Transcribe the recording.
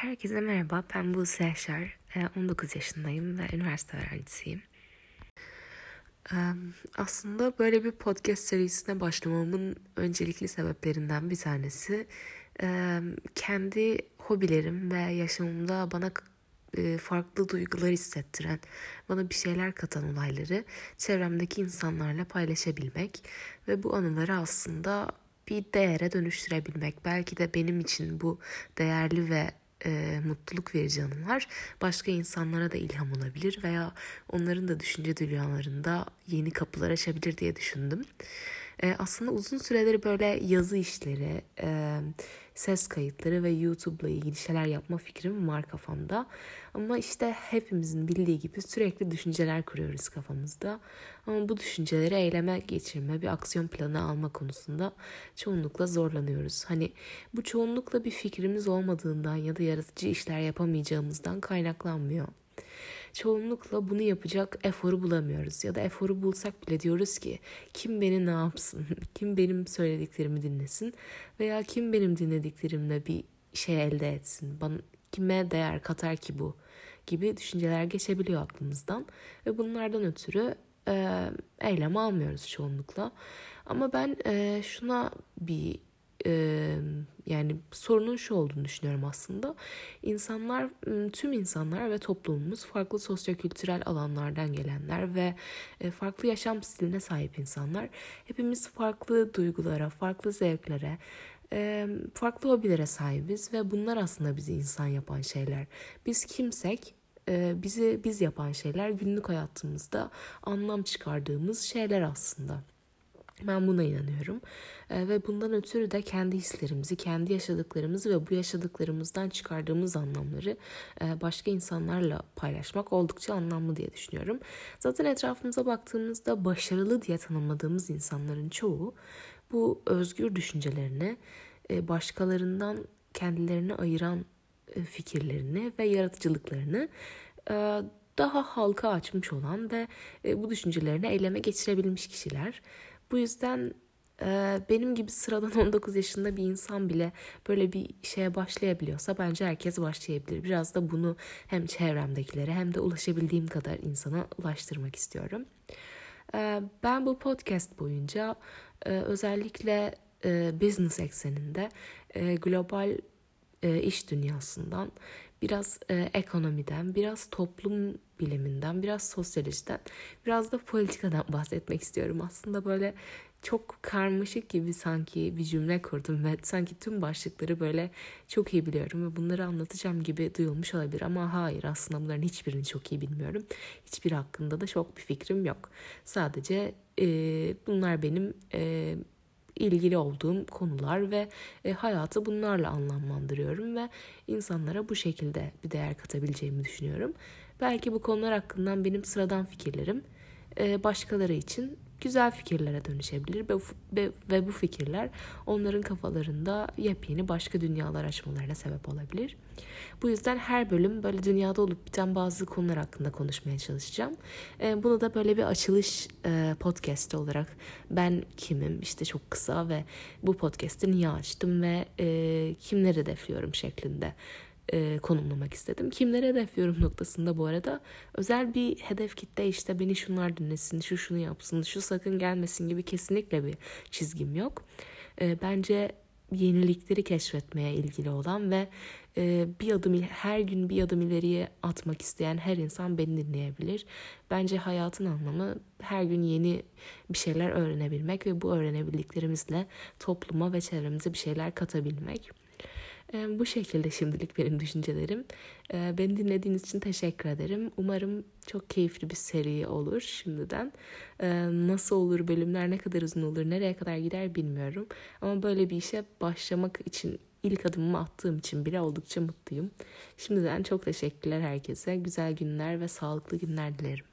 Herkese merhaba, ben Buse Yaşar. 19 yaşındayım ve üniversite öğrencisiyim. Aslında böyle bir podcast serisine başlamamın öncelikli sebeplerinden bir tanesi kendi hobilerim ve yaşamımda bana farklı duygular hissettiren, bana bir şeyler katan olayları çevremdeki insanlarla paylaşabilmek ve bu anıları aslında bir değere dönüştürebilmek. Belki de benim için bu değerli ve e, mutluluk verici anılar başka insanlara da ilham olabilir veya onların da düşünce dünyalarında yeni kapılar açabilir diye düşündüm. E, aslında uzun süredir böyle yazı işleri, e, ses kayıtları ve YouTube'la ilgili şeyler yapma fikrim var kafamda. Ama işte hepimizin bildiği gibi sürekli düşünceler kuruyoruz kafamızda. Ama bu düşünceleri eyleme geçirme, bir aksiyon planı alma konusunda çoğunlukla zorlanıyoruz. Hani bu çoğunlukla bir fikrimiz olmadığından ya da yaratıcı işler yapamayacağımızdan kaynaklanmıyor çoğunlukla bunu yapacak eforu bulamıyoruz. Ya da eforu bulsak bile diyoruz ki kim beni ne yapsın, kim benim söylediklerimi dinlesin veya kim benim dinlediklerimle bir şey elde etsin, bana, kime değer katar ki bu gibi düşünceler geçebiliyor aklımızdan. Ve bunlardan ötürü e, eylem almıyoruz çoğunlukla. Ama ben e, şuna bir e, yani sorunun şu olduğunu düşünüyorum aslında. İnsanlar, tüm insanlar ve toplumumuz farklı sosyokültürel alanlardan gelenler ve e, farklı yaşam stiline sahip insanlar. Hepimiz farklı duygulara, farklı zevklere, farklı hobilere sahibiz ve bunlar aslında bizi insan yapan şeyler. Biz kimsek e, bizi biz yapan şeyler günlük hayatımızda anlam çıkardığımız şeyler aslında. Ben buna inanıyorum e, ve bundan ötürü de kendi hislerimizi, kendi yaşadıklarımızı ve bu yaşadıklarımızdan çıkardığımız anlamları e, başka insanlarla paylaşmak oldukça anlamlı diye düşünüyorum. Zaten etrafımıza baktığımızda başarılı diye tanımladığımız insanların çoğu bu özgür düşüncelerini e, başkalarından kendilerini ayıran e, fikirlerini ve yaratıcılıklarını daha halka açmış olan ve bu düşüncelerini eyleme geçirebilmiş kişiler. Bu yüzden e, benim gibi sıradan 19 yaşında bir insan bile böyle bir şeye başlayabiliyorsa bence herkes başlayabilir. Biraz da bunu hem çevremdekilere hem de ulaşabildiğim kadar insana ulaştırmak istiyorum. E, ben bu podcast boyunca e, özellikle business ekseninde global iş dünyasından biraz ekonomiden, biraz toplum biliminden, biraz sosyolojiden, biraz da politikadan bahsetmek istiyorum. Aslında böyle çok karmaşık gibi sanki bir cümle kurdum ve sanki tüm başlıkları böyle çok iyi biliyorum ve bunları anlatacağım gibi duyulmuş olabilir ama hayır aslında bunların hiçbirini çok iyi bilmiyorum. Hiçbir hakkında da çok bir fikrim yok. Sadece e, bunlar benim e, ilgili olduğum konular ve e, hayatı bunlarla anlamlandırıyorum ve insanlara bu şekilde bir değer katabileceğimi düşünüyorum. Belki bu konular hakkından benim sıradan fikirlerim e, başkaları için güzel fikirlere dönüşebilir ve, ve bu fikirler onların kafalarında yepyeni başka dünyalar açmalarına sebep olabilir. Bu yüzden her bölüm böyle dünyada olup biten bazı konular hakkında konuşmaya çalışacağım. E, bunu da böyle bir açılış e, podcast olarak ben kimim işte çok kısa ve bu podcast'i niye açtım ve kimleri hedefliyorum şeklinde e, konumlamak istedim. Kimlere hedefliyorum noktasında bu arada özel bir hedef kitle işte beni şunlar dinlesin, şu şunu yapsın, şu sakın gelmesin gibi kesinlikle bir çizgim yok. E, bence yenilikleri keşfetmeye ilgili olan ve e, bir adım her gün bir adım ileriye atmak isteyen her insan beni dinleyebilir. Bence hayatın anlamı her gün yeni bir şeyler öğrenebilmek ve bu öğrenebildiklerimizle topluma ve çevremize bir şeyler katabilmek. Bu şekilde şimdilik benim düşüncelerim. Beni dinlediğiniz için teşekkür ederim. Umarım çok keyifli bir seri olur şimdiden. Nasıl olur, bölümler ne kadar uzun olur, nereye kadar gider bilmiyorum. Ama böyle bir işe başlamak için ilk adımımı attığım için bile oldukça mutluyum. Şimdiden çok teşekkürler herkese. Güzel günler ve sağlıklı günler dilerim.